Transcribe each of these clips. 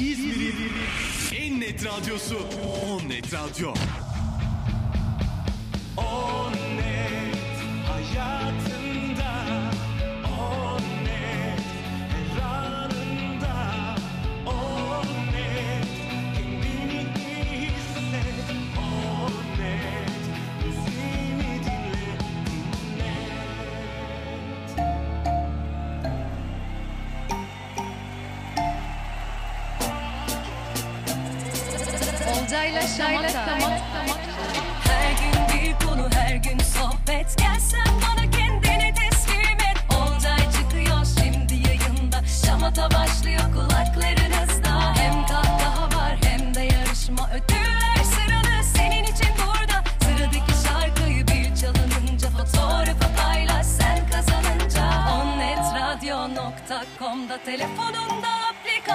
İzmir'in en net radyosu On Net Radyo. On Olcayla Şamata. Her gün bir konu her gün sohbet. Gelsen bana kendini teslim et. Olcay çıkıyor şimdi yayında. Şamata başlıyor kulaklarınızda Hem kahkaha var hem de yarışma Ödüller sıralı senin için burada Sıradaki şarkıyı bir çalınınca Fotoğrafı paylaş sen kazanınca. Onnetradio.com'da Telefonunda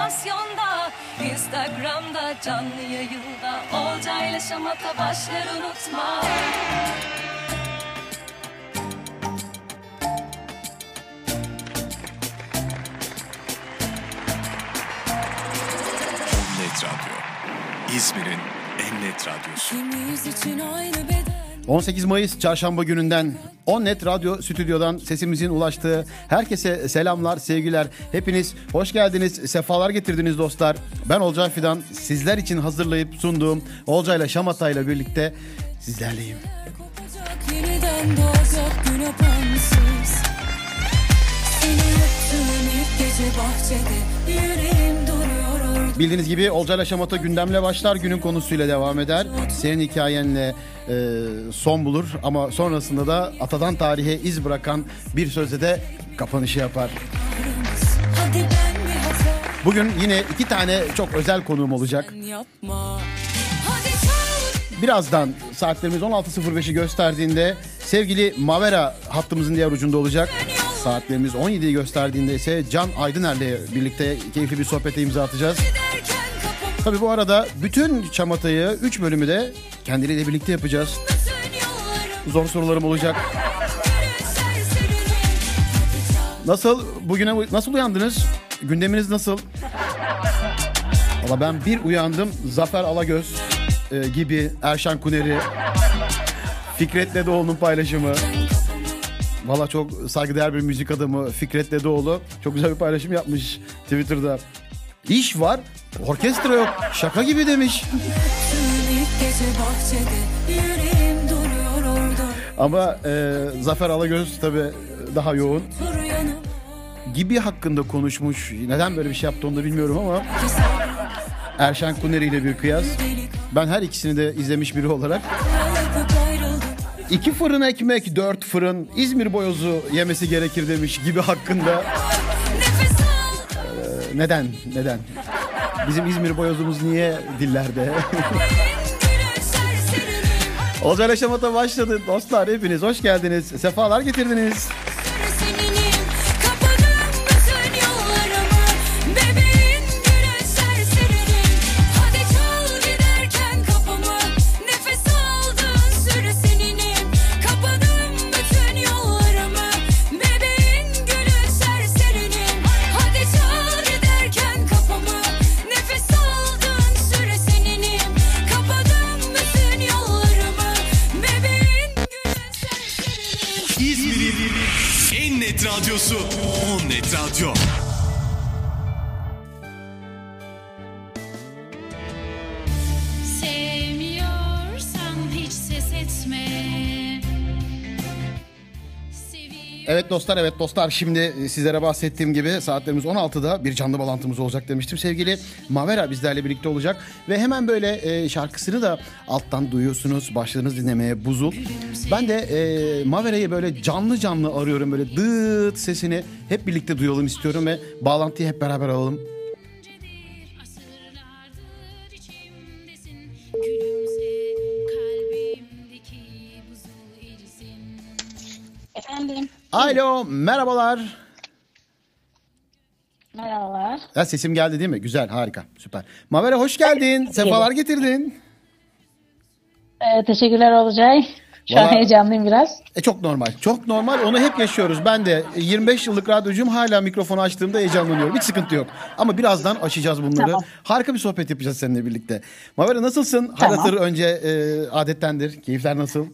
aplikasyonda Instagram'da canlı yayında Olcayla Şamata başlar unutma Net Radyo. İzmir'in en net radyosu. Kimimiz için aynı beden 18 Mayıs çarşamba gününden 10 Net Radyo stüdyodan sesimizin ulaştığı herkese selamlar, sevgiler. Hepiniz hoş geldiniz, sefalar getirdiniz dostlar. Ben Olcay Fidan, sizler için hazırlayıp sunduğum Olcay'la Şamata'yla birlikte sizlerleyim. Yüreğim orada Bildiğiniz gibi Olcay'la Şamata gündemle başlar, günün konusuyla devam eder. Senin hikayenle e, son bulur ama sonrasında da atadan tarihe iz bırakan bir sözle de kapanışı yapar. Bugün yine iki tane çok özel konuğum olacak. Birazdan saatlerimiz 16.05'i gösterdiğinde sevgili Mavera hattımızın diğer ucunda olacak. Saatlerimiz 17'yi gösterdiğinde ise Can Aydıner'le birlikte keyifli bir sohbete imza atacağız. Tabii bu arada bütün Çamata'yı 3 bölümü de kendileriyle birlikte yapacağız. Zor sorularım olacak. Nasıl bugüne nasıl uyandınız? Gündeminiz nasıl? Valla ben bir uyandım Zafer Alagöz e, gibi Erşan Kuneri, Fikret Dedeoğlu'nun paylaşımı. Valla çok saygıdeğer bir müzik adamı Fikret Dedeoğlu. Çok güzel bir paylaşım yapmış Twitter'da. İş var, orkestra yok. Şaka gibi demiş. Ama e, Zafer Alagöz tabii daha yoğun. Gibi hakkında konuşmuş. Neden böyle bir şey yaptı onu da bilmiyorum ama. Erşen Kuneri ile bir kıyas. Ben her ikisini de izlemiş biri olarak. İki fırın ekmek, dört fırın İzmir boyozu yemesi gerekir demiş gibi hakkında. Neden? Neden? Bizim İzmir boyozumuz niye dillerde? Olcay Şamata başladı. Dostlar hepiniz hoş geldiniz. Sefalar getirdiniz. En net radyosu On Net Radyo. Sevmiyorsan hiç ses etme. Evet dostlar evet dostlar şimdi sizlere bahsettiğim gibi saatlerimiz 16'da bir canlı bağlantımız olacak demiştim. Sevgili Mavera bizlerle birlikte olacak ve hemen böyle e, şarkısını da alttan duyuyorsunuz başladınız dinlemeye buzul. Ben de e, Mavera'yı böyle canlı canlı arıyorum böyle dıt sesini hep birlikte duyalım istiyorum ve bağlantıyı hep beraber alalım. Alo merhabalar. merhabalar. Ha, sesim geldi değil mi? Güzel harika süper. Mavera hoş geldin sefalar getirdin. Ee, teşekkürler Olcay. Şu an Vallahi- heyecanlıyım biraz. E çok normal. Çok normal. Onu hep yaşıyoruz. Ben de 25 yıllık radyocuyum. Hala mikrofonu açtığımda heyecanlanıyorum. Hiç sıkıntı yok. Ama birazdan aşacağız bunları. Tamam. Harika bir sohbet yapacağız seninle birlikte. Mavera nasılsın? Tamam. Halatır önce e, adettendir. Keyifler nasıl?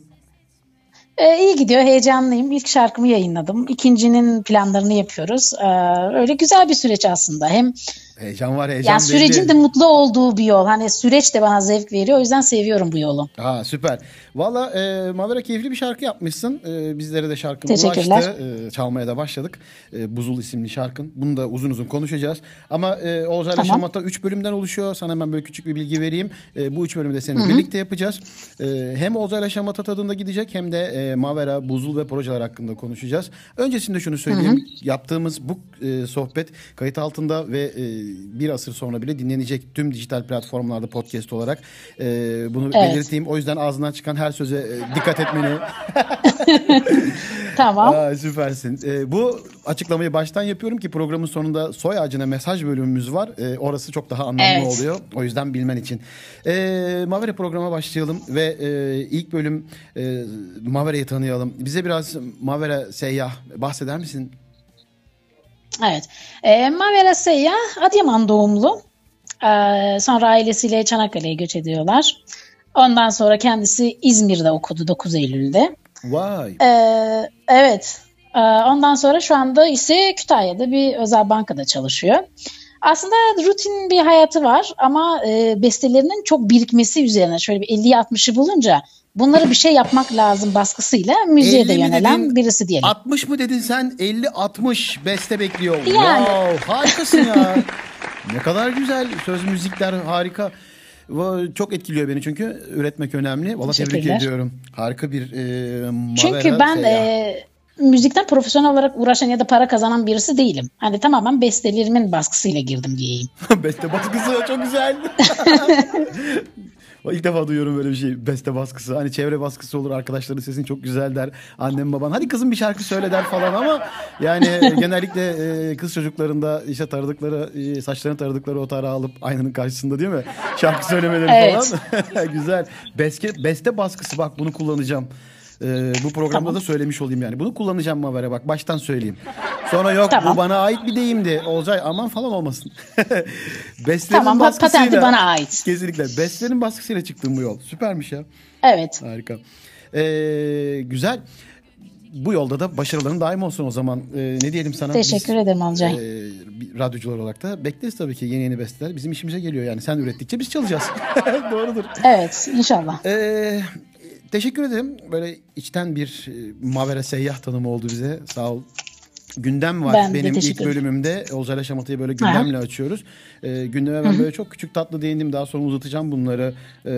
Ee, iyi gidiyor, heyecanlıyım. İlk şarkımı yayınladım. İkincinin planlarını yapıyoruz. Ee, öyle güzel bir süreç aslında. Hem Heyecan var, heyecan yani sürecin belli. de mutlu olduğu bir yol. Hani süreç de bana zevk veriyor. O yüzden seviyorum bu yolu. Ha süper. Valla e, Mavera keyifli bir şarkı yapmışsın. E, bizlere de şarkın ulaştı. E, çalmaya da başladık. E, Buzul isimli şarkın. Bunu da uzun uzun konuşacağız. Ama e, Oğuzhan Tamam. Şamata 3 bölümden oluşuyor. Sana hemen böyle küçük bir bilgi vereyim. E, bu 3 bölümü de seninle birlikte yapacağız. E, hem Oğuzhan Şamata tadında gidecek hem de e, Mavera, Buzul ve projeler hakkında konuşacağız. Öncesinde şunu söyleyeyim. Yaptığımız bu e, sohbet kayıt altında ve e, bir asır sonra bile dinlenecek tüm dijital platformlarda podcast olarak. E, bunu Evet. belirteyim. O yüzden ağzından çıkan her söze e, dikkat etmeni. Tamam. Aa, süpersin. E, bu açıklamayı baştan yapıyorum ki programın sonunda soy ağacına mesaj bölümümüz var. E, orası çok daha anlamlı Evet. oluyor. O yüzden bilmen için. E, Mavere programa başlayalım ve e, ilk bölüm e, Mavere'yi tanıyalım. Bize biraz Mavere seyyah bahseder misin? Evet. E, Mavera Seyyah Adıyaman doğumlu. Ee, sonra ailesiyle Çanakkale'ye göç ediyorlar. Ondan sonra kendisi İzmir'de okudu 9 Eylül'de. Vay. Ee, evet. Ee, ondan sonra şu anda ise Kütahya'da bir özel bankada çalışıyor. Aslında rutin bir hayatı var ama e, bestelerinin çok birikmesi üzerine şöyle bir 50'yi 60'ı bulunca bunları bir şey yapmak lazım baskısıyla müziğe de 50 mi yönelen dedin? birisi diyelim. 60 mı dedin sen? 50-60 beste bekliyor. Yani. Wow, harikasın ya. ne kadar güzel. Söz müzikler harika. Çok etkiliyor beni çünkü üretmek önemli. Valla tebrik ediyorum. Harika bir e, Mavera Çünkü ben e, müzikten profesyonel olarak uğraşan ya da para kazanan birisi değilim. Hani tamamen bestelerimin baskısıyla girdim diyeyim. Beste baskısı çok güzel. İlk defa duyuyorum böyle bir şey. Beste baskısı. Hani çevre baskısı olur. Arkadaşların sesin çok güzel der. Annem baban hadi kızım bir şarkı söyle der falan ama yani genellikle e, kız çocuklarında işte taradıkları e, saçlarını taradıkları o tarağı alıp aynanın karşısında değil mi? Şarkı söylemeleri Evet. falan. güzel. Beste, beste baskısı bak bunu kullanacağım. E, bu programda da söylemiş olayım yani. Bunu kullanacağım Mavere bak baştan söyleyeyim. Sonra yok Tamam. bu bana ait bir deyimdi. Olcay aman falan olmasın. Bestlerin Tamam, baskısıyla. bana ait. Kesinlikle. Bestlerin baskısıyla çıktığım bu yol. Süpermiş ya. Evet. Harika. Ee, güzel. Bu yolda da başarıların daim olsun o zaman. Ee, ne diyelim sana? Teşekkür ederim Olcay. e, radyocular olarak da bekleriz tabii ki yeni yeni besteler. Bizim işimize geliyor yani. Sen ürettikçe biz çalacağız. Doğrudur. Evet inşallah. Ee, teşekkür ederim. Böyle içten bir e, Mavera seyyah tanımı oldu bize. Sağ ol. Gündem var Ben benim ilk bölümümde. Olcayla Şamata'yı böyle gündemle açıyoruz. Ee, gündeme ben böyle çok küçük tatlı değindim. Daha sonra uzatacağım bunları. Ee,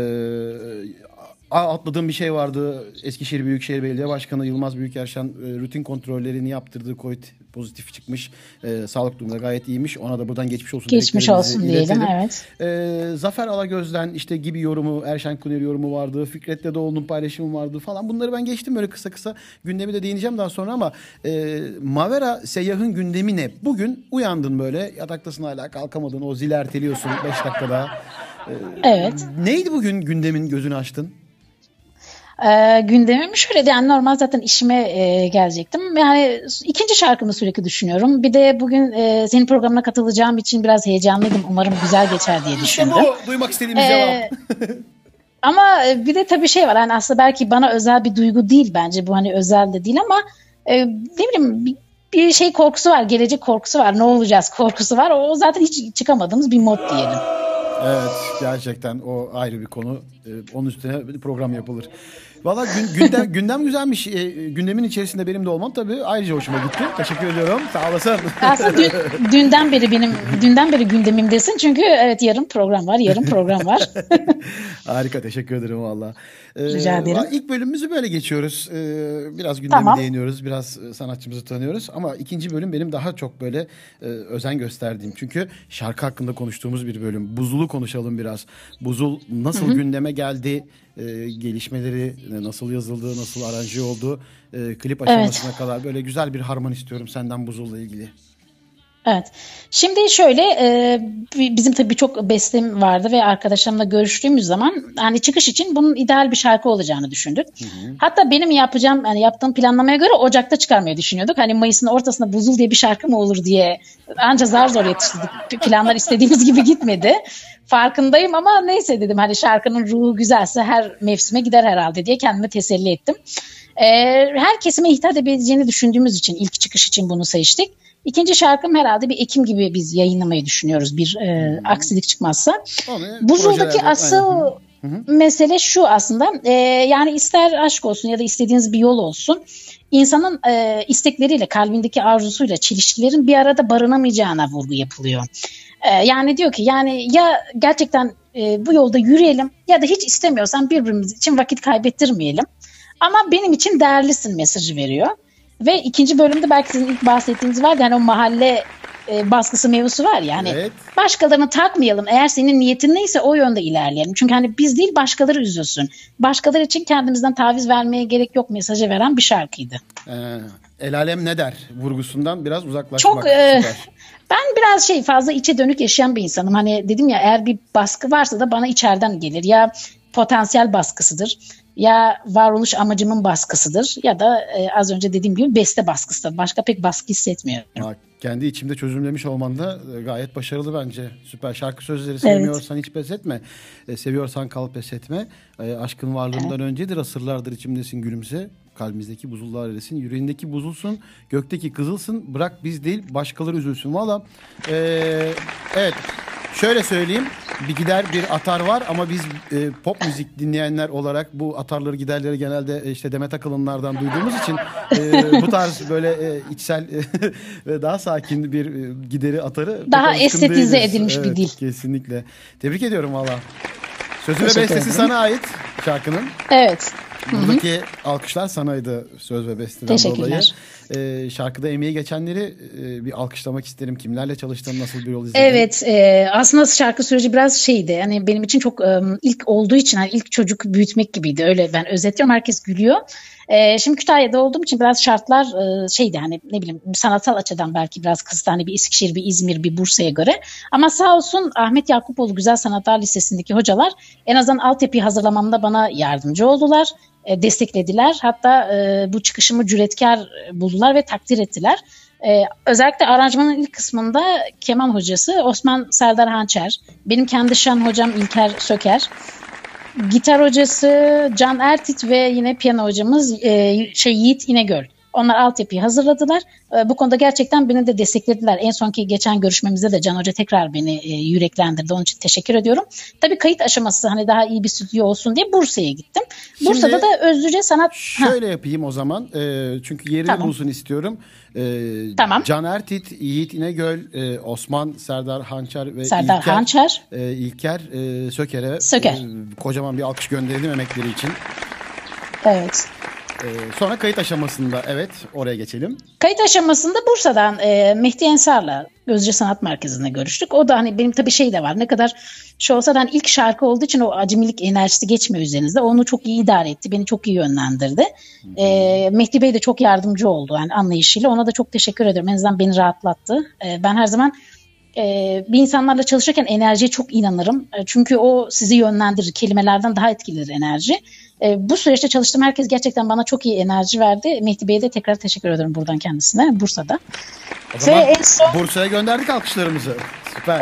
a- atladığım bir şey vardı. Eskişehir Büyükşehir Belediye Başkanı Yılmaz Büyükerşen e, rutin kontrollerini yaptırdı. Covid pozitif çıkmış. E, sağlık durumu da gayet iyiymiş. Ona da buradan geçmiş olsun. Geçmiş olsun diyelim, evet. Ee, Zafer Alagöz'den işte gibi yorumu, Erşen Kuner yorumu vardı. Fikret Dedeoğlu'nun paylaşımı vardı falan. Bunları ben geçtim böyle kısa kısa. Gündemi de değineceğim daha sonra ama e, Mavera Seyyah'ın gündemi ne? Bugün uyandın böyle yataktasın hala kalkamadın. O zili erteliyorsun 5 dakikada. Evet. Neydi bugün gündemin gözünü açtın? Ee, gündemim şöyle yani normal zaten işime e, gelecektim. Yani ikinci şarkımı sürekli düşünüyorum. Bir de bugün e, senin programına katılacağım için biraz heyecanlıydım. Umarım güzel geçer diye İşte düşündüm. bu duymak istediğimiz Ee, cevap. Ama e, bir de tabii şey var. Yani aslında belki bana özel bir duygu değil bence. Bu hani özel de değil ama e, ne bileyim bir, bir şey korkusu var. Gelecek korkusu var. Ne olacağız korkusu var. O zaten hiç çıkamadığımız bir mod diyelim. Evet gerçekten o ayrı bir konu. Ee, onun üstüne bir program yapılır. Valla gün, gündem, gündem güzelmiş. Ee, gündemin içerisinde benim de olmam tabii ayrıca hoşuma gitti. Teşekkür ediyorum. Sağ olasın. Aslında dün, dünden beri benim dünden beri gündemimdesin. Çünkü evet yarın program var. Yarın program var. Harika teşekkür ederim valla. Ee, Rica ederim. İlk bölümümüzü böyle geçiyoruz. Ee, biraz gündemi Tamam. değiniyoruz. Biraz e, sanatçımızı tanıyoruz. Ama ikinci bölüm benim daha çok böyle e, özen gösterdiğim. Çünkü şarkı hakkında konuştuğumuz bir bölüm. Buzul'u konuşalım biraz. Buzul nasıl gündeme geldi? E, gelişmeleri nasıl yazıldı? Nasıl aranje oldu? Klip aşamasına kadar böyle güzel bir harman istiyorum senden Buzul'la ilgili. Evet. Şimdi şöyle e, bizim tabii birçok bestem vardı ve arkadaşlarımla görüştüğümüz zaman hani çıkış için bunun ideal bir şarkı olacağını düşündük. Hatta benim yapacağım yani yaptığım planlamaya göre Ocak'ta çıkarmayı düşünüyorduk. Hani Mayıs'ın ortasında Buzul diye bir şarkı mı olur diye anca zar zor yetiştirdik. Planlar istediğimiz gibi gitmedi. Farkındayım ama neyse dedim hani şarkının ruhu güzelse her mevsime gider herhalde diye kendime teselli ettim. E, her kesime hitap edebileceğini düşündüğümüz için ilk çıkış için bunu seçtik. İkinci şarkım herhalde bir Ekim gibi biz yayınlamayı düşünüyoruz bir e, aksilik çıkmazsa. Buzuldaki projelerde- asıl aynen. mesele şu aslında e, yani ister aşk olsun ya da istediğiniz bir yol olsun insanın e, istekleriyle kalbindeki arzusuyla çelişkilerin bir arada barınamayacağına vurgu yapılıyor. E, yani diyor ki yani ya gerçekten e, bu yolda yürüyelim ya da hiç istemiyorsan birbirimiz için vakit kaybettirmeyelim. Ama benim için değerlisin mesajı veriyor. Ve ikinci bölümde belki sizin ilk bahsettiğiniz var ya hani o mahalle e, baskısı mevzusu var ya hani Evet. başkalarını takmayalım. Eğer senin niyetin neyse o yönde ilerleyelim. Çünkü hani biz değil başkaları üzülsün. Başkaları için kendimizden taviz vermeye gerek yok mesajı veren bir şarkıydı. Ee, el alem ne der vurgusundan biraz uzaklaşmak. Çok e, ben biraz şey fazla içe dönük yaşayan bir insanım. Hani dedim ya eğer bir baskı varsa da bana içeriden gelir. Ya potansiyel baskısıdır ya varoluş amacımın baskısıdır ya da e, az önce dediğim gibi beste baskısıdır. Başka pek baskı hissetmiyorum. Ha, kendi içimde çözümlemiş olman da e, gayet başarılı bence. Süper şarkı sözleri sevmiyorsan hiç pes etme. E, seviyorsan kal pes etme. E, aşkın varlığından öncedir asırlardır içimdesin gülümse. Kalbimizdeki buzullar erisin. Yüreğindeki buzulsun. Gökteki kızılsın. Bırak biz değil başkaları üzülsün. Valla e, evet şöyle söyleyeyim. Bir gider bir atar var ama biz e, pop müzik dinleyenler olarak bu atarları giderleri genelde e, işte Demet Akalınlardan duyduğumuz için e, bu tarz böyle e, içsel ve daha sakin bir e, gideri atarı Daha estetize değiliz. edilmiş bir Evet, dil. Kesinlikle. Tebrik ediyorum valla. Sözü ve bestesi ederim. sana ait şarkının. Evet. Buradaki alkışlar sanaydı söz ve besteden Teşekkürler. dolayı. Ee, şarkıda emeği geçenleri e, bir alkışlamak isterim. Kimlerle çalıştın, nasıl bir yol izledin? Evet e, aslında şarkı süreci biraz şeydi hani benim için çok e, ilk olduğu için hani ilk çocuk büyütmek gibiydi öyle ben özetliyorum herkes gülüyor. E, şimdi Kütahya'da olduğum için biraz şartlar e, şeydi hani ne bileyim sanatsal açıdan belki biraz kısıtlı hani bir Eskişehir bir İzmir bir Bursa'ya göre ama sağ olsun Ahmet Yakupoğlu Güzel Sanatlar Lisesi'ndeki hocalar en azından altyapıyı hazırlamamda bana yardımcı oldular e, desteklediler hatta e, bu çıkışımı cüretkar buldular ve takdir ettiler. Ee, özellikle aranjmanın ilk kısmında keman hocası Osman Serdar Hançer, benim kendi şan hocam İlker Söker, gitar hocası Can Ertit ve yine piyano hocamız e, şey Yiğit İnegöl. Onlar altyapıyı hazırladılar. E, bu konuda gerçekten beni de desteklediler. En sonki geçen görüşmemizde de Can Hoca tekrar beni e, yüreklendirdi. Onun için teşekkür ediyorum. Tabii kayıt aşaması hani daha iyi bir stüdyo olsun diye Bursa'ya gittim. Şimdi- Bursa'da da Özlüce Sanat... Ha, Şöyle yapayım o zaman. Ee, çünkü yerini Tamam. bulsun istiyorum. Ee, Tamam. Can Ertit, Yiğit İnegöl, e, Osman Serdar Hançer ve Serdar İlker, Hançer. e, İlker e, Söker'e Söker. e, kocaman bir alkış gönderelim emekleri için. Evet. Ee, sonra kayıt aşamasında evet oraya geçelim. Kayıt aşamasında Bursa'dan e, Mehdi Ensar'la Gözce Sanat Merkezi'nde görüştük. O da hani benim tabii şey de var. Ne kadar şey olsa da hani ilk şarkı olduğu için o acemilik enerjisi geçmiyor üzerinizde. Onu çok iyi idare etti. Beni çok iyi yönlendirdi. E, Mehdi Bey de çok yardımcı oldu yani anlayışıyla. Ona da çok teşekkür ediyorum. En azından beni rahatlattı. E, ben her zaman e, bir insanlarla çalışırken enerjiye çok inanırım. E, çünkü o sizi yönlendirir. Kelimelerden daha etkilidir enerji. E, bu süreçte çalıştığım herkes gerçekten bana çok iyi enerji verdi. Mehdi Bey'e de tekrar teşekkür ederim buradan kendisine Bursa'da. Zaman en son- Bursa'ya gönderdik alkışlarımızı. Süper.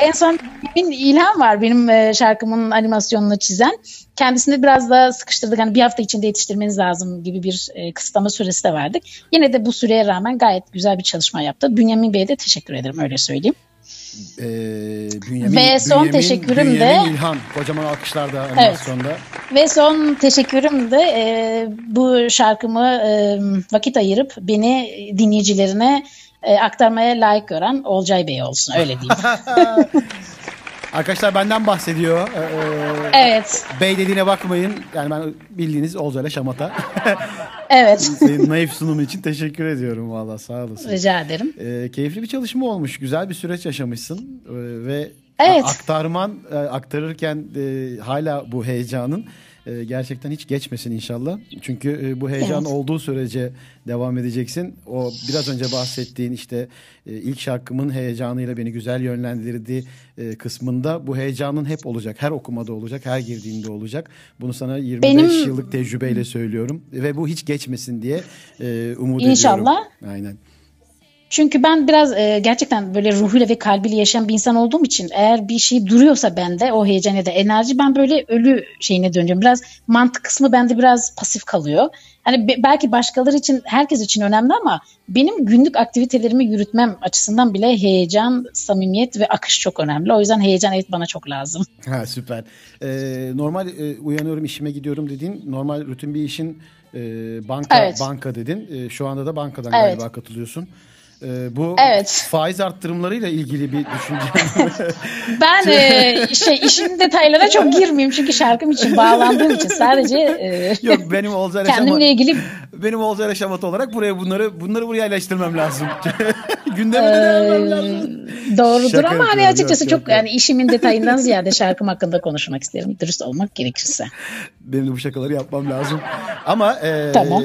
En son bir İlhan var benim e, şarkımın animasyonunu çizen. Kendisini biraz daha sıkıştırdık. Hani bir hafta içinde yetiştirmeniz lazım gibi bir e, kısıtlama süresi de verdik. Yine de bu süreye rağmen gayet güzel bir çalışma yaptı. Bünyamin Bey'e de teşekkür ederim öyle söyleyeyim. Ee, Bünyamin, Ve son Bünyamin- teşekkürüm de- Bünyamin İlhan. Kocaman alkışlar da animasyonda. Ve son teşekkürüm de e, bu şarkımı e, vakit ayırıp beni dinleyicilerine e, aktarmaya layık gören Olcay Bey olsun öyle diyeyim. Arkadaşlar benden bahsediyor. Ee, evet, Bey dediğine bakmayın. Yani ben bildiğiniz Olcay'la şamata. evet. Senin naif sunumun için teşekkür ediyorum valla sağ olasın. Rica ederim. Ee, keyifli bir çalışma olmuş. Güzel bir süreç yaşamışsın. Ee, ve Evet. aktarman e, aktarırken e, hala bu heyecanın E, gerçekten hiç geçmesin inşallah. Çünkü e, bu heyecan Evet. olduğu sürece devam edeceksin. O biraz önce bahsettiğin işte e, ilk şarkımın heyecanıyla beni güzel yönlendirdi e, kısmında bu heyecanın hep olacak. Her okumada olacak, her girdiğinde olacak. Bunu sana 25 Benim- yıllık tecrübeyle söylüyorum ve bu hiç geçmesin diye e, umut İnşallah. ediyorum. Aynen. Çünkü ben biraz e, gerçekten böyle ruhuyla ve kalbiyle yaşayan bir insan olduğum için eğer bir şey duruyorsa bende o heyecan ya da enerji ben böyle ölü şeyine dönüyorum. Biraz mantık kısmı bende biraz pasif kalıyor. Hani be- belki başkaları için herkes için önemli ama benim günlük aktivitelerimi yürütmem açısından bile heyecan, samimiyet ve akış çok önemli. O yüzden heyecan evet bana çok lazım. Ha süper. Ee, normal e, uyanıyorum işime gidiyorum dedin. Normal rutin bir işin e, banka Evet. banka dedin. E, şu anda da bankadan Evet. galiba katılıyorsun. E, bu Evet. faiz arttırımlarıyla ilgili bir düşünce. Ben e, şey işin detaylarına çok girmeyeyim çünkü şarkım için bağlandığım için sadece e, Yok benim Olcay kendimle ilgili benim Olcay Yaşamat olarak buraya bunları bunları buraya yerleştirmem lazım. Gündeme de vermem lazım. Doğrudur Şaka ama hani açıkçası yok, çok yok, yani işimin detayından ziyade şarkım hakkında konuşmak isterim. Dürüst olmak gerekirse. Benim de bu şakaları yapmam lazım. Ama e, Tamam.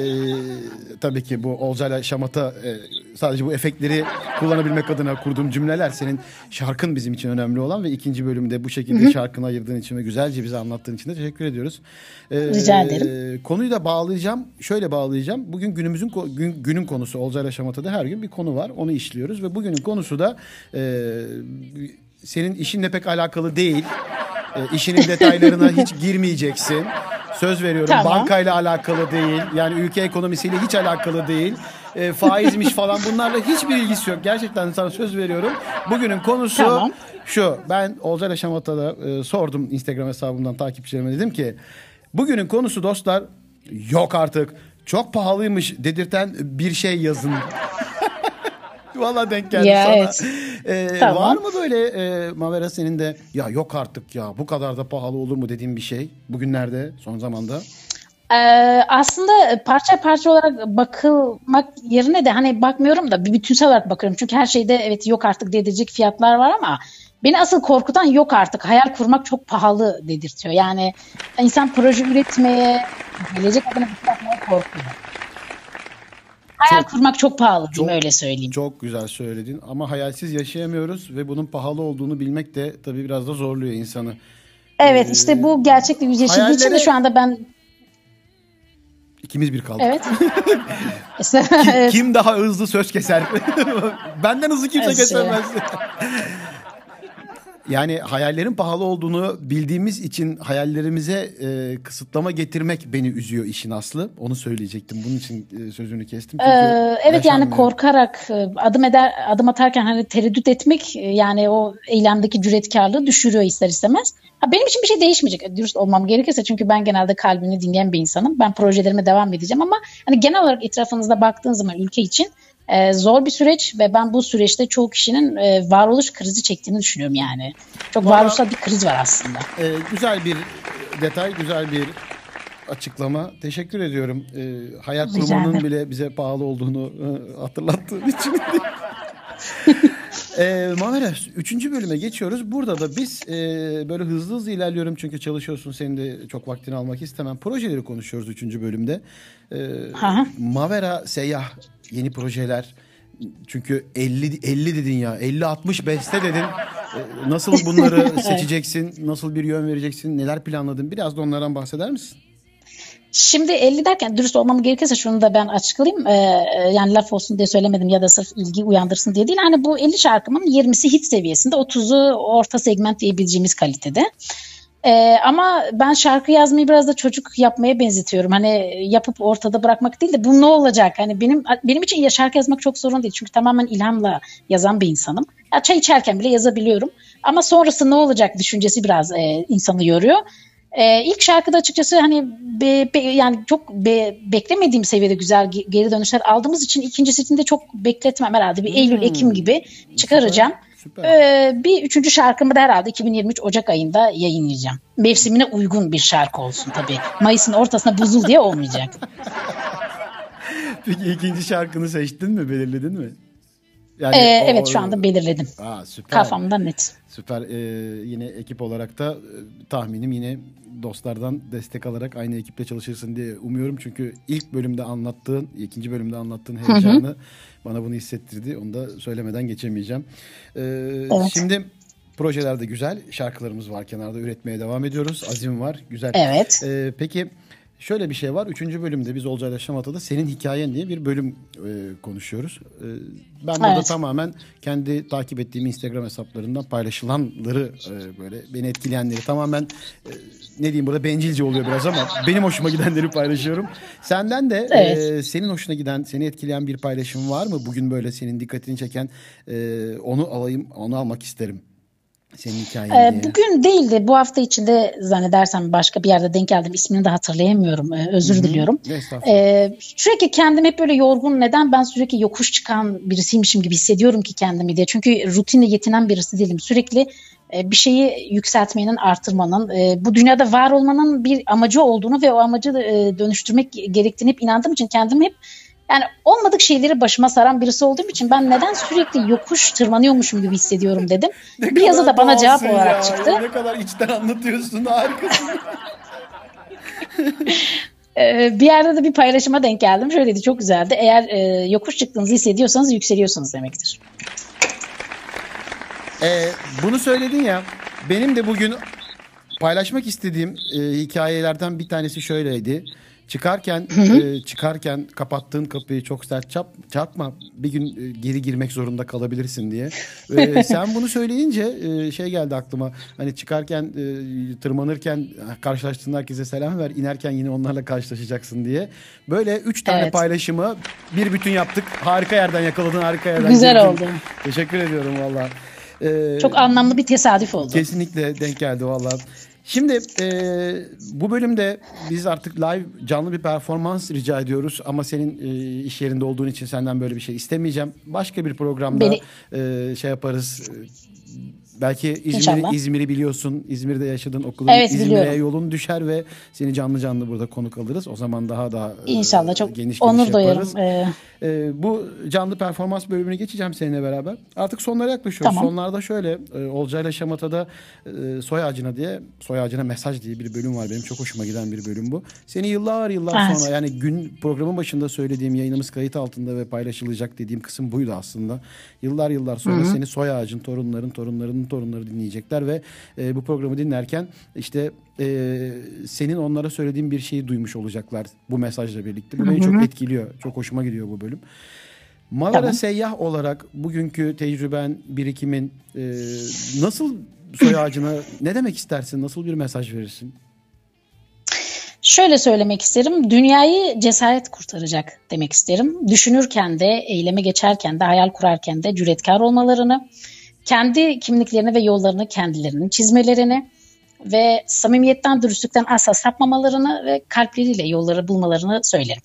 tabii ki bu Olcay'la Şamat'a e, sadece bu efektleri kullanabilmek adına kurduğum cümleler senin şarkın bizim için önemli olan ve ikinci bölümde bu şekilde şarkını ayırdığın için ve güzelce bize anlattığın için de teşekkür ediyoruz. E, Rica ederim. Konuyu da bağlayacağım. Şöyle bağlayacağım. Bugün günümüzün gün, günün konusu Olcay'la Şamat'ta da her gün bir konu var. Onu işliyoruz ve bugünün konusu da e, senin işinle pek alakalı değil. E, işinin detaylarına hiç girmeyeceksin. Söz veriyorum Tamam. bankayla alakalı değil. Yani ülke ekonomisiyle hiç alakalı değil. E, faizmiş falan bunlarla hiçbir ilgisi yok. Gerçekten sana söz veriyorum. Bugünün konusu Tamam. şu. Ben Olcay Yaşamat'a da e, sordum Instagram hesabımdan takipçilerime dedim ki bugünün konusu dostlar yok artık. Çok pahalıymış dedirten bir şey yazın. Valla denk geldi Ya, sana. evet. E, Tamam. Var mı böyle e, Mavera senin de ya yok artık ya bu kadar da pahalı olur mu dediğin bir şey bugünlerde son zamanda? Ee, aslında parça parça olarak bakılmak yerine de hani bakmıyorum da bir bütünsel olarak bakıyorum. Çünkü her şeyde evet yok artık dedirecek fiyatlar var ama beni asıl korkutan yok artık. Hayal kurmak çok pahalı dedirtiyor. Yani insan proje üretmeye, gelecek adına bir şey yapmaya korkuyor. Hayal Çok- kurmak çok pahalı çok- öyle söyleyeyim. Çok güzel söyledin ama hayalsiz yaşayamıyoruz ve bunun pahalı olduğunu bilmek de tabii biraz da zorluyor insanı. Evet işte bu gerçekle yüzleşildiği için de şu anda ben İkimiz bir kaldık. evet. Kim, kim daha hızlı söz keser? Benden hızlı kimse Evet, kesemez. Yani hayallerin pahalı olduğunu bildiğimiz için hayallerimize e, kısıtlama getirmek beni üzüyor işin aslı. Onu söyleyecektim. Bunun için e, sözünü kestim. Çünkü Ee, evet yani korkarak e, adım eder adım atarken hani tereddüt etmek e, yani o eylemdeki cüretkarlığı düşürüyor ister istemez. Ha, benim için bir şey değişmeyecek e, dürüst olmam gerekirse çünkü ben genelde kalbini dinleyen bir insanım. Ben projelerime devam edeceğim ama hani genel olarak etrafınızda baktığın zaman ülke için e, zor bir süreç ve ben bu süreçte çoğu kişinin e, varoluş krizi çektiğini düşünüyorum yani. Çok varoluşsal bir kriz var aslında. Ee, güzel bir detay, güzel bir açıklama. Teşekkür ediyorum. Ee, hayat Rica ederim. bile bize pahalı olduğunu e, hatırlattığın için. ee, Mavera, üçüncü bölüme geçiyoruz. Burada da biz e, böyle hızlı hızlı ilerliyorum çünkü çalışıyorsun. Senin de çok vaktini almak istemem. Projeleri konuşuyoruz üçüncü bölümde. Ee, Aha. Mavera Seyyah yeni projeler. Çünkü 50 50 dedin ya. 50 60 beste dedin. Ee, Nasıl bunları seçeceksin? Nasıl bir yön vereceksin? Neler planladın? Biraz da onlardan bahseder misin? Şimdi 50 derken dürüst olmam gerekirse şunu da ben açıklayayım. Ee, e, yani laf olsun diye söylemedim ya da sırf ilgi uyandırsın diye değil. Hani bu 50 şarkımın 20'si hit seviyesinde, 30'u orta segment diyebileceğimiz kalitede. Ee, ama ben şarkı yazmayı biraz da çocuk yapmaya benzetiyorum. Hani yapıp ortada bırakmak değil de bu ne olacak? Hani benim benim için ya şarkı yazmak çok sorun değil. Çünkü tamamen ilhamla yazan bir insanım. Ya çay içerken bile yazabiliyorum. Ama sonrası ne olacak düşüncesi biraz e, insanı yoruyor. Ee, ilk şarkıda açıkçası hani be, be- yani çok be- beklemediğim seviyede güzel ge- geri dönüşler aldığımız için ikincisini de çok bekletmem herhalde. Bir Eylül, Ekim gibi çıkaracağım. Süper. Ee, bir üçüncü şarkımı da herhalde 2023 Ocak ayında yayınlayacağım. Mevsimine uygun bir şarkı olsun tabii. Mayıs'ın ortasında buzul diye olmayacak. Peki ikinci şarkını seçtin mi? Belirledin mi? Yani Ee, o- evet şu anda belirledim. Aa, süper. Kafamda net. Süper. Ee, yine ekip olarak da e, tahminim yine dostlardan destek alarak aynı ekiple çalışırsın diye umuyorum. Çünkü ilk bölümde anlattığın, ikinci bölümde anlattığın heyecanı bana bunu hissettirdi. Onu da söylemeden geçemeyeceğim. Ee, Şimdi projeler de güzel. Şarkılarımız var kenarda üretmeye devam ediyoruz. Azim var. Güzel. Evet. Ee, peki şöyle bir şey var. Üçüncü bölümde biz Olcayla Şamata'da senin hikayen diye bir bölüm e, konuşuyoruz. Ee, ben burada Evet. tamamen kendi takip ettiğim Instagram hesaplarından paylaşılanları e, böyle beni etkileyenleri tamamen e, ne diyeyim burada bencilce oluyor biraz ama benim hoşuma gidenleri paylaşıyorum. Senden de Evet. e, senin hoşuna giden, seni etkileyen bir paylaşım var mı? Bugün böyle senin dikkatini çeken e, onu alayım, onu almak isterim. Senin hikayen Ee, diye. bugün değildi. Bu hafta içinde zannedersem başka bir yerde denk geldim. İsmini de hatırlayamıyorum. Ee, özür diliyorum. Estağfurullah. Ee, sürekli kendimi hep böyle yorgun. Neden? Ben sürekli yokuş çıkan birisiymişim gibi hissediyorum ki kendimi diye. Çünkü rutinle yetinen birisi değilim. Sürekli e, bir şeyi yükseltmenin, artırmanın, e, bu dünyada var olmanın bir amacı olduğunu ve o amacı e, dönüştürmek gerektiğini hep inandığım için kendimi hep yani olmadık şeyleri başıma saran birisi olduğum için ben neden sürekli yokuş tırmanıyormuşum gibi hissediyorum dedim. bir yazı da bana cevap olarak ya. çıktı. Ne kadar içten anlatıyorsun harikasın. Ee, bir yerde de bir paylaşıma denk geldim. Şöyleydi çok güzeldi. Eğer e, yokuş çıktığınızı hissediyorsanız yükseliyorsunuz demektir. Ee, bunu söyledin ya. Benim de bugün paylaşmak istediğim e, hikayelerden bir tanesi şöyleydi. Çıkarken e, çıkarken kapattığın kapıyı çok sert çap, çarpma. Bir gün e, geri girmek zorunda kalabilirsin diye. E, sen bunu söyleyince e, şey geldi aklıma. Hani çıkarken e, tırmanırken karşılaştığın herkese selam ver. inerken yine onlarla karşılaşacaksın diye. Böyle üç tane Evet. paylaşımı bir bütün yaptık. Harika yerden yakaladın. Harika yerden Güzel girdin. oldu. Teşekkür ediyorum valla. Ee, Çok anlamlı bir tesadüf oldu. Kesinlikle denk geldi valla. Şimdi e, bu bölümde biz artık live canlı bir performans rica ediyoruz ama senin e, iş yerinde olduğun için senden böyle bir şey istemeyeceğim. Başka bir programda e, şey yaparız. E, Belki İzmir'i. İzmir'i biliyorsun. İzmir'de yaşadığın okulun Evet, İzmir'e yolun düşer ve seni canlı canlı burada konuk alırız. O zaman daha da e, İnşallah çok geniş onur geniş yaparız. Ee, Ee, bu canlı performans bölümünü geçeceğim seninle beraber. Artık sonlara yaklaşıyoruz. Tamam. Sonlarda şöyle e, Olcay'la Şamata'da e, soy ağacına diye soy ağacına mesaj diye bir bölüm var. Benim çok hoşuma giden bir bölüm bu. Seni yıllar yıllar Evet. sonra yani gün programın başında söylediğim yayınımız kayıt altında ve paylaşılacak dediğim kısım buydu aslında. Yıllar yıllar sonra seni soy ağacın torunların torunlarının torunları dinleyecekler ve e, bu programı dinlerken işte e, senin onlara söylediğin bir şeyi duymuş olacaklar bu mesajla birlikte. Bu beni çok etkiliyor. Çok hoşuma gidiyor bu bölüm. Mavera Tamam. seyyah olarak bugünkü tecrüben, birikimin e, nasıl soy ağacına ne demek istersin? Nasıl bir mesaj verirsin? şöyle söylemek isterim. Dünyayı cesaret kurtaracak demek isterim. Düşünürken de, eyleme geçerken de, hayal kurarken de cüretkar olmalarını, kendi kimliklerini ve yollarını kendilerinin çizmelerini ve samimiyetten, dürüstlükten asla sapmamalarını ve kalpleriyle yolları bulmalarını söylerim.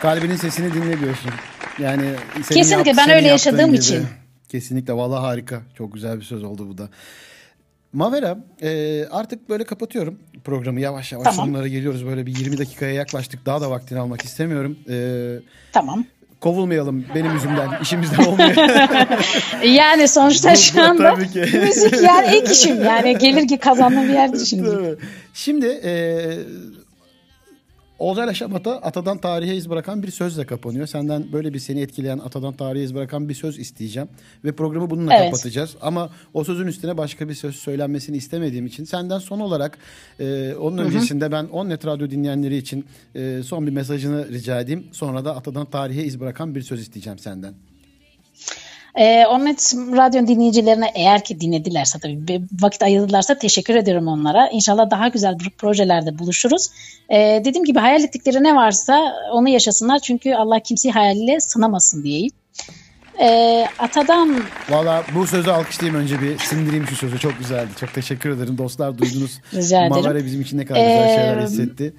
Kalbinin sesini dinle diyorsun. Yani Kesinlikle, ben öyle yaşadığım gibi. için. Kesinlikle vallahi harika. Çok güzel bir söz oldu bu da. Mavera e, artık böyle kapatıyorum programı yavaş yavaş Tamam. sonlara geliyoruz. Böyle bir 20 dakikaya yaklaştık. Daha da vaktini almak istemiyorum. E, Tamam. Kovulmayalım benim yüzümden. işimizden olmuyor. Yani sonuçta şu anda müzik yani ilk işim yani gelir ki kazandığım bir yer şimdi. Şimdi e, Olcayla Şamata atadan tarihe iz bırakan bir sözle kapanıyor. Senden böyle bir seni etkileyen atadan tarihe iz bırakan bir söz isteyeceğim. Ve programı bununla Evet. kapatacağız. Ama o sözün üstüne başka bir söz söylenmesini istemediğim için senden son olarak e, onun öncesinde ben Onnet Radyo dinleyenleri için e, son bir mesajını rica edeyim. Sonra da atadan tarihe iz bırakan bir söz isteyeceğim senden. Ee, Onnet Radyo dinleyicilerine eğer ki dinledilerse tabii bir vakit ayırdılarsa teşekkür ederim onlara. İnşallah daha güzel projelerde buluşuruz. Ee, dediğim gibi hayal ettikleri ne varsa onu yaşasınlar. Çünkü Allah kimseyi hayaliyle sınamasın diyeyim. Ee, atadan Valla bu sözü alkışlayayım önce bir sindireyim şu sözü. Çok güzeldi. Çok teşekkür ederim. Dostlar duydunuz. Rica ederim. Mavere bizim için ne kadar güzel şeyler Ee,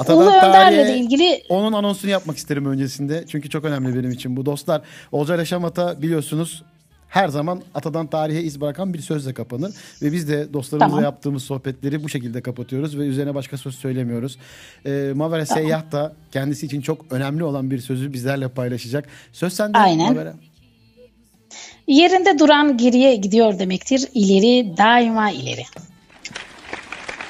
hissetti. Ulu Önder'le de ilgili onun anonsunu yapmak isterim öncesinde. Çünkü çok önemli benim için bu. Dostlar Olcay Şamata biliyorsunuz her zaman atadan tarihe iz bırakan bir sözle kapanır. Ve biz de dostlarımızla Tamam. yaptığımız sohbetleri bu şekilde kapatıyoruz ve üzerine başka söz söylemiyoruz. Ee, Mavera Seyyah da kendisi için çok önemli olan bir sözü bizlerle paylaşacak. Söz sende Aynen. Mavera. Yerinde duran geriye gidiyor demektir. İleri daima ileri.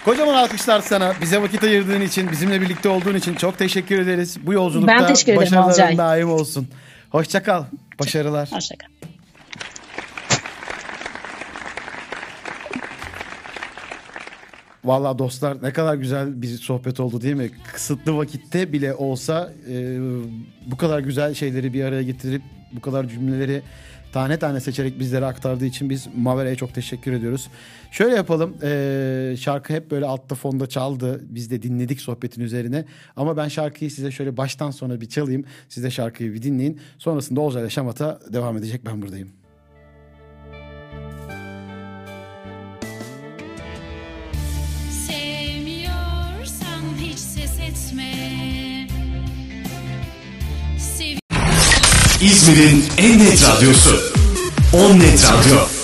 Kocaman alkışlar sana. Bize vakit ayırdığın için, bizimle birlikte olduğun için çok teşekkür ederiz. Bu yolculukta Ben teşekkür ederim başarıların Olcay. daim olsun. Hoşça kal. Başarılar. Hoşçakal. Vallahi dostlar ne kadar güzel bir sohbet oldu değil mi? Kısıtlı vakitte bile olsa e, bu kadar güzel şeyleri bir araya getirip bu kadar cümleleri tane tane seçerek bizlere aktardığı için biz Mavera'ya çok teşekkür ediyoruz. Şöyle yapalım e, şarkı hep böyle altta fonda çaldı biz de dinledik sohbetin üzerine ama ben şarkıyı size şöyle baştan sona bir çalayım siz de şarkıyı bir dinleyin sonrasında Ozan ile Şamat'a devam edecek ben buradayım. İzmir'in en net radyosu. On Net Radyo.